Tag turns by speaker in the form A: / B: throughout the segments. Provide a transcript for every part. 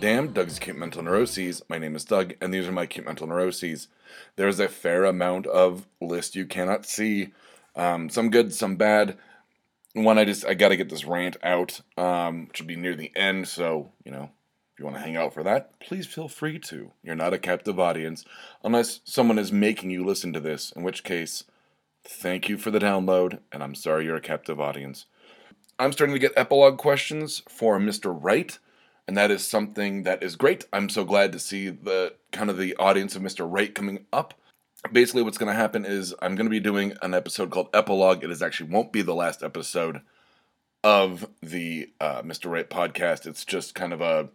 A: Damn Doug's Cute Mental Neuroses. My name is Doug, and these are my cute mental neuroses. There's a fair amount of list you cannot see. Um, some good, some bad. One, I just I got to get this rant out, um, which will be near the end. So you know, if you want to hang out for that, please feel free to. You're not a captive audience unless someone is making you listen to this. In which case, thank you for the download, and I'm sorry you're a captive audience. I'm starting to get epilogue questions for Mr. Right, and that is something that is great. I'm so glad to see the kind of the audience of Mr. Wright coming up. Basically, what's going to happen is I'm going to be doing an episode called Epilogue. It is actually won't be the last episode of the uh, Mr. Wright podcast. It's just kind of a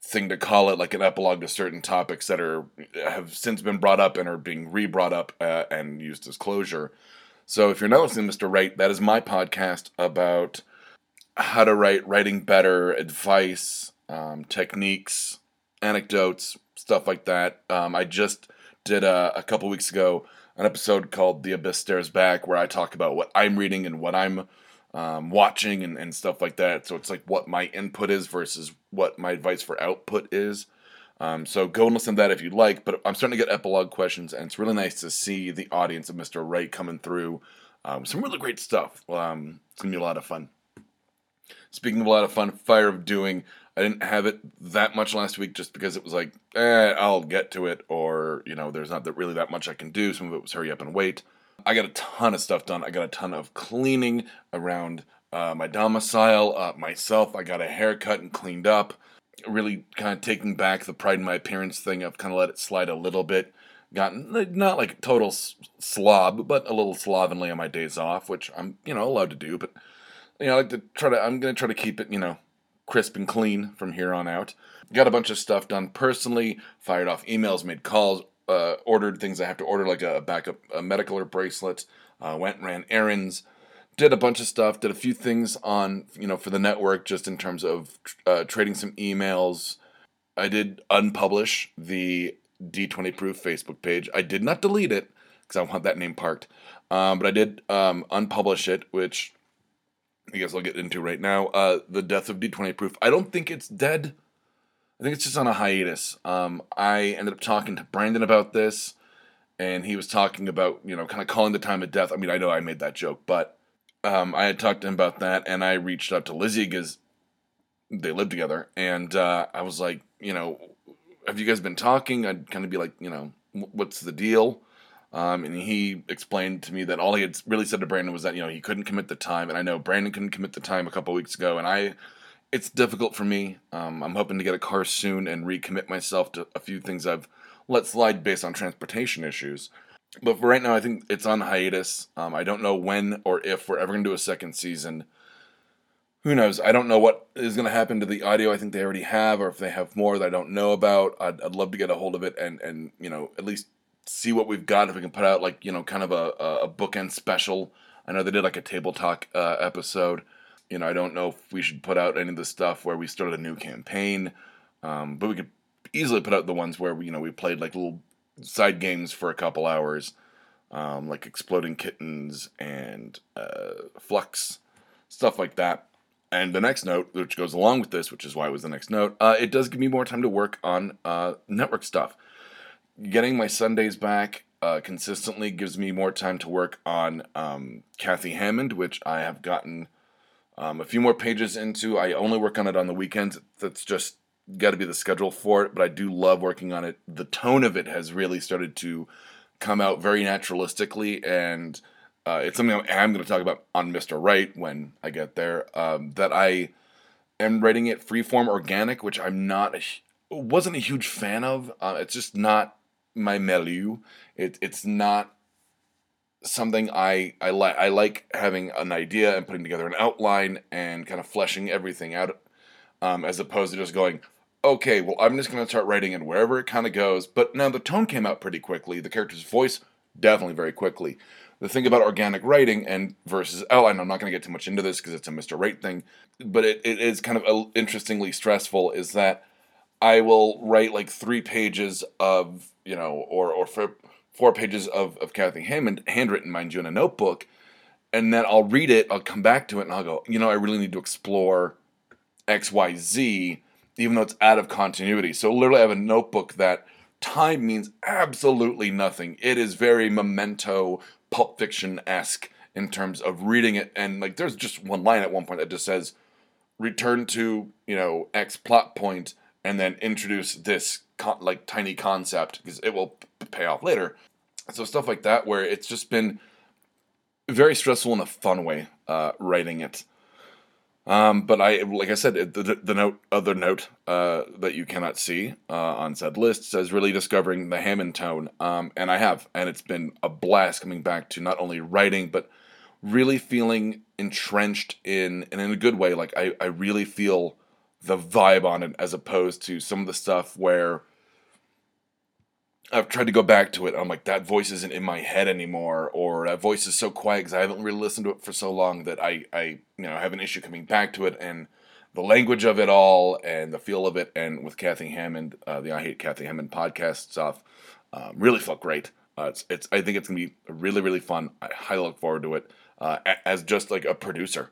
A: thing to call it, like an epilogue to certain topics that are have since been brought up and are being re-brought up uh, and used as closure. So if you're not listening to Mr. Wright, that is my podcast about how to write, writing better, advice, um, techniques, anecdotes, stuff like that. Um, I just did a, a couple weeks ago an episode called The Abyss Stares Back where I talk about what I'm reading and what I'm um, watching and, and stuff like that. So it's like what my input is versus what my advice for output is. Um, so go and listen to that if you'd like. But I'm starting to get epilogue questions, and it's really nice to see the audience of Mr. Wright coming through. Um, some really great stuff. Um, it's gonna be a lot of fun. Speaking of a lot of fun, Fire of Doing. I didn't have it that much last week just because it was like, eh, I'll get to it, or you know, there's not that really that much I can do. Some of it was hurry up and wait. I got a ton of stuff done. I got a ton of cleaning around uh, my domicile, uh, myself. I got a haircut and cleaned up really kind of taking back the pride in my appearance thing. I've kind of let it slide a little bit. Gotten not like total slob, but a little slovenly on my days off, which I'm you know allowed to do. But you know, I like to try to. I'm gonna try to keep it you know crisp and clean from here on out. Got a bunch of stuff done personally. Fired off emails, made calls, uh, ordered things I have to order, like a backup a medical or bracelet. Uh, went ran errands did a bunch of stuff, did a few things on, you know, for the network just in terms of uh, trading some emails. I did unpublish the D20 Proof Facebook page. I did not delete it because I want that name parked. Um, but I did um, unpublish it, which I guess I'll get into right now. Uh, the death of D20 Proof. I don't think it's dead. I think it's just on a hiatus. Um, I ended up talking to Brandon about this, and he was talking about, you know, kind of calling the time of death. I mean, I know I made that joke, but um, I had talked to him about that, and I reached out to Lizzie because they live together, and uh, I was like, you know, have you guys been talking? I'd kind of be like, you know, what's the deal? Um, and he explained to me that all he had really said to Brandon was that you know he couldn't commit the time, and I know Brandon couldn't commit the time a couple weeks ago, and I, it's difficult for me. Um, I'm hoping to get a car soon and recommit myself to a few things I've let slide based on transportation issues but for right now, I think it's on hiatus. Um, I don't know when or if we're ever going to do a second season. Who knows? I don't know what is going to happen to the audio. I think they already have, or if they have more that I don't know about. I'd, I'd love to get a hold of it and and you know at least see what we've got. If we can put out like you know kind of a a bookend special. I know they did like a table talk uh, episode. You know, I don't know if we should put out any of the stuff where we started a new campaign, um, but we could easily put out the ones where we, you know we played like little side games for a couple hours, um, like Exploding Kittens and uh, Fluxx, stuff like that. And the next note, which goes along with this, which is why it was the next note, uh, it does give me more time to work on uh, network stuff. Getting my Sundays back uh, consistently gives me more time to work on um, Kathy Hammond, which I have gotten um, a few more pages into. I only work on it on the weekends. That's just got to be the schedule for it, but I do love working on it. The tone of it has really started to come out very naturalistically, and uh, it's something I'm going to talk about on Mr. Right when I get there. Um, that I am writing it freeform organic, which I'm not a, wasn't a huge fan of. Uh, it's just not my milieu. It, it's not something I I like. I like having an idea and putting together an outline and kind of fleshing everything out, um, as opposed to just going, okay, well, I'm just going to start writing it wherever it kind of goes. But now the tone came out pretty quickly. The character's voice, definitely very quickly. The thing about organic writing and versus outline, I'm not going to get too much into this because it's a Mr. Right thing, but it, it is kind of interestingly stressful is that I will write like three pages of, you know, or, or four pages of, of Kathy Hammond, handwritten, mind you, in a notebook. And then I'll read it, I'll come back to it, and I'll go, you know, I really need to explore X, Y, Z even though it's out of continuity. So literally, I have a notebook that time means absolutely nothing. It is very memento, Pulp Fiction esque in terms of reading it. And like, there's just one line at one point that just says, return to, you know, X plot point and then introduce this con- like tiny concept because it will pay off later. So stuff like that, where it's just been very stressful in a fun way, uh, writing it. Um, but I, like I said, the, the note, other note uh, that you cannot see uh, on said list says really discovering the Hammond tone, um, and I have, and it's been a blast coming back to not only writing but really feeling entrenched in, and in a good way. Like I, I really feel the vibe on it as opposed to some of the stuff where I've tried to go back to it. I'm like, that voice isn't in my head anymore, or that voice is so quiet because I haven't really listened to it for so long that I, I, you know, have an issue coming back to it and the language of it all and the feel of it. And with Kathy Hammond, uh, the I Hate Kathy Hammond podcast stuff, um, really felt great. Uh, it's, it's, I think it's gonna be really, really fun. I highly look forward to it uh, as just like a producer,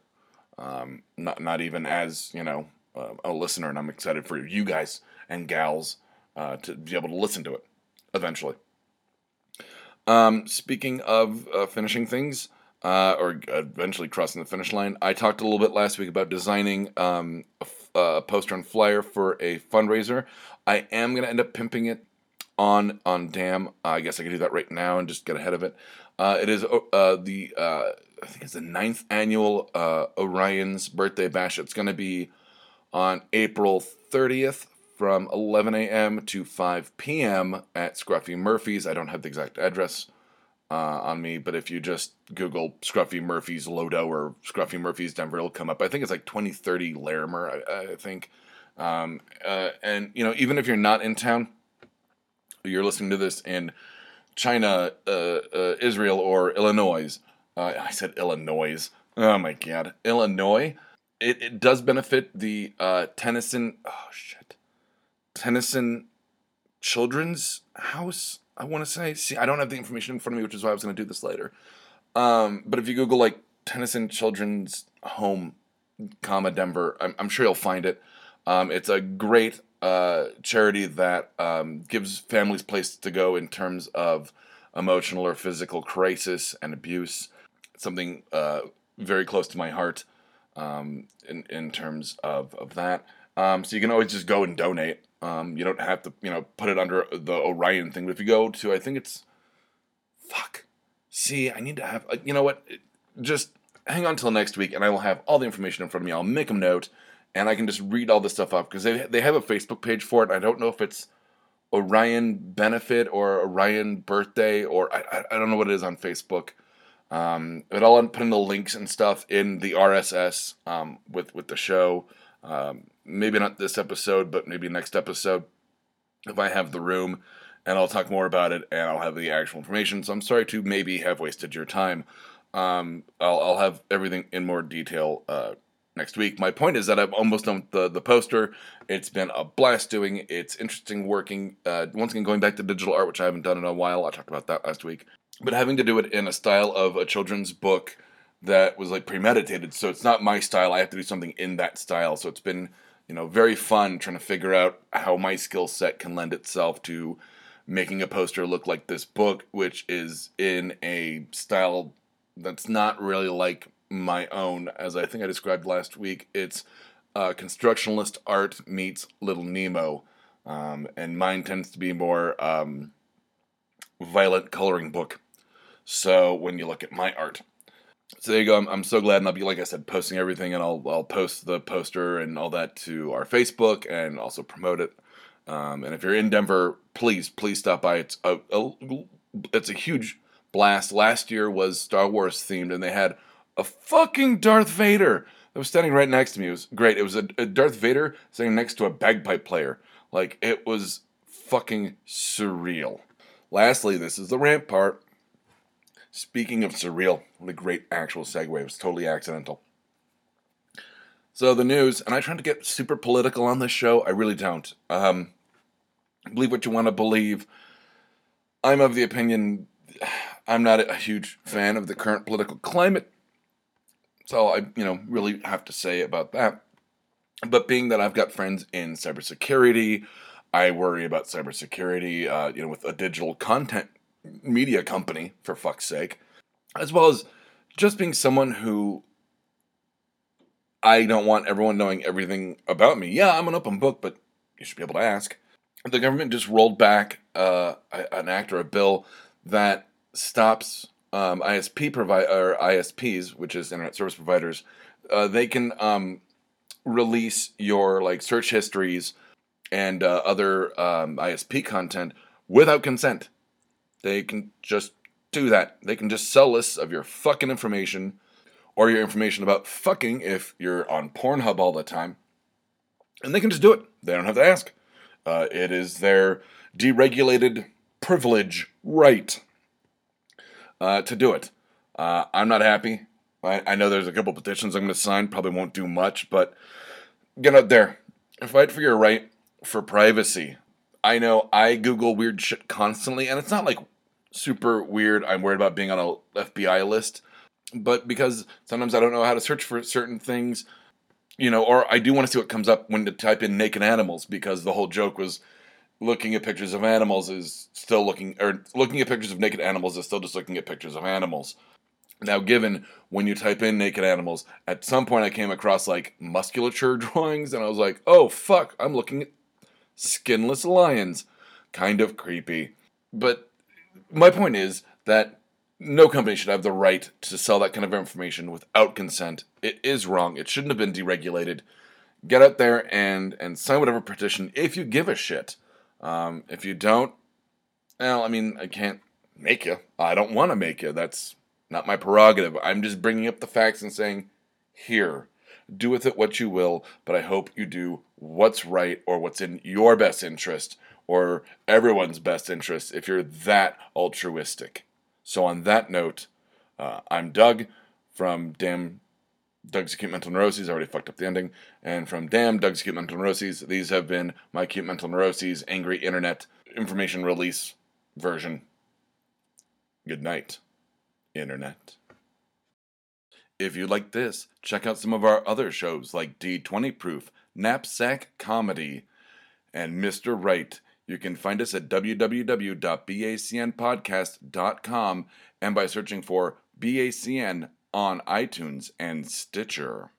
A: um, not, not even as you know uh, a listener. And I'm excited for you guys and gals uh, to be able to listen to it eventually. Um, speaking of uh, finishing things, uh, or eventually crossing the finish line, I talked a little bit last week about designing um, a, a, poster and flyer for a fundraiser. I am going to end up pimping it on on Damn. Uh, I guess I could do that right now and just get ahead of it. Uh, it is uh, the uh, I think it's the ninth annual Orion's birthday bash. It's going to be on April 30th from 11 a.m. to 5 p.m. at Scruffy Murphy's. I don't have the exact address uh, on me, but if you just Google Scruffy Murphy's Lodo or Scruffy Murphy's Denver, it'll come up. I think it's like 2030 Larimer, I, I think. Um, uh, and, you know, even if you're not in town, you're listening to this in China, uh, uh Israel, or Illinois. Uh, I said Illinois. Oh my God. Illinois. It, it does benefit the uh, Tennyson. Oh, shit Tennyson Children's House. I want to say. See, I don't have the information in front of me, which is why I was going to do this later. Um, but if you Google like Tennyson Children's Home, comma Denver, I'm, I'm sure you'll find it. Um, it's a great uh, charity that um, gives families places to go in terms of emotional or physical crisis and abuse. something uh, very close to my heart um, in in terms of of that. Um, so you can always just go and donate. Um, you don't have to, you know, put it under the Orion thing. But if you go to, I think it's, fuck. See, I need to have, uh, you know what? Just hang on till next week, and I will have all the information in front of me. I'll make a note, and I can just read all this stuff up because they they have a Facebook page for it. I don't know if it's Orion Benefit or Orion Birthday or I I don't know what it is on Facebook. Um, but I'll put in the links and stuff in the RSS um, with with the show. Um, maybe not this episode, but maybe next episode if I have the room, and I'll talk more about it and I'll have the actual information. So I'm sorry to maybe have wasted your time. Um, I'll, I'll have everything in more detail uh, next week. My point is that I've almost done the the poster. It's been a blast doing. It's interesting working. Uh, once again, going back to digital art, which I haven't done in a while. I talked about that last week. But having to do it in a style of a children's book that was like premeditated. So it's not my style. I have to do something in that style. So it's been, you know, very fun trying to figure out how my skill set can lend itself to making a poster look like this book, which is in a style that's not really like my own, as I think I described last week. It's uh, constructionalist art meets Little Nemo. Um, and mine tends to be more um, violent coloring book. So when you look at my art, so there you go. I'm, I'm so glad, and I'll be like I said, posting everything, and I'll I'll post the poster and all that to our Facebook and also promote it. Um, and if you're in Denver, please please stop by. It's a, a it's a huge blast. Last year was Star Wars themed, and they had a fucking Darth Vader that was standing right next to me. It was great. It was a, a Darth Vader standing next to a bagpipe player. Like it was fucking surreal. Lastly, this is the rant part. Speaking of surreal, what a great actual segue. It was totally accidental. So the news, and I try to get super political on this show. I really don't. Um, believe what you want to believe. I'm of the opinion I'm not a huge fan of the current political climate. So I, you know, really have to say about that. But being that I've got friends in cybersecurity, I worry about cybersecurity, uh, you know, with a digital content media company, for fuck's sake, as well as just being someone who I don't want everyone knowing everything about me. Yeah, I'm an open book, but you should be able to ask. The government just rolled back uh, an act or a bill that stops um, ISP provide or ISPs, which is internet service providers. Uh, they can um, release your like search histories and uh, other um, ISP content without consent. They can just do that. They can just sell lists of your fucking information or your information about fucking if you're on Pornhub all the time. And they can just do it. They don't have to ask. Uh, it is their deregulated privilege right uh, to do it. Uh, I'm not happy. I, I know there's a couple petitions I'm going to sign. Probably won't do much, but get out there. Fight for your right for privacy. I know I Google weird shit constantly, and it's not like super weird. I'm worried about being on a FBI list, but because sometimes I don't know how to search for certain things, you know, or I do want to see what comes up when to type in naked animals because the whole joke was looking at pictures of animals is still looking or looking at pictures of naked animals is still just looking at pictures of animals. Now, given when you type in naked animals, at some point I came across like musculature drawings, and I was like, oh fuck, I'm looking at skinless lions. Kind of creepy. But my point is that no company should have the right to sell that kind of information without consent. It is wrong. It shouldn't have been deregulated. Get out there and and sign whatever petition if you give a shit. Um, if you don't, well, I mean, I can't make you. I don't want to make you. That's not my prerogative. I'm just bringing up the facts and saying, here, do with it what you will, but I hope you do what's right or what's in your best interest or everyone's best interest if you're that altruistic. So, on that note, uh, I'm Doug from Damn Doug's Acute Mental Neuroses. I already fucked up the ending. And from Damn Doug's Acute Mental Neuroses, these have been my Acute Mental Neuroses Angry Internet Information Release version. Good night, Internet. If you like this, check out some of our other shows like D20 Proof, Knapsack Comedy, and Mr. Right. You can find us at www.bacnpodcast.com and by searching for BACN on iTunes and Stitcher.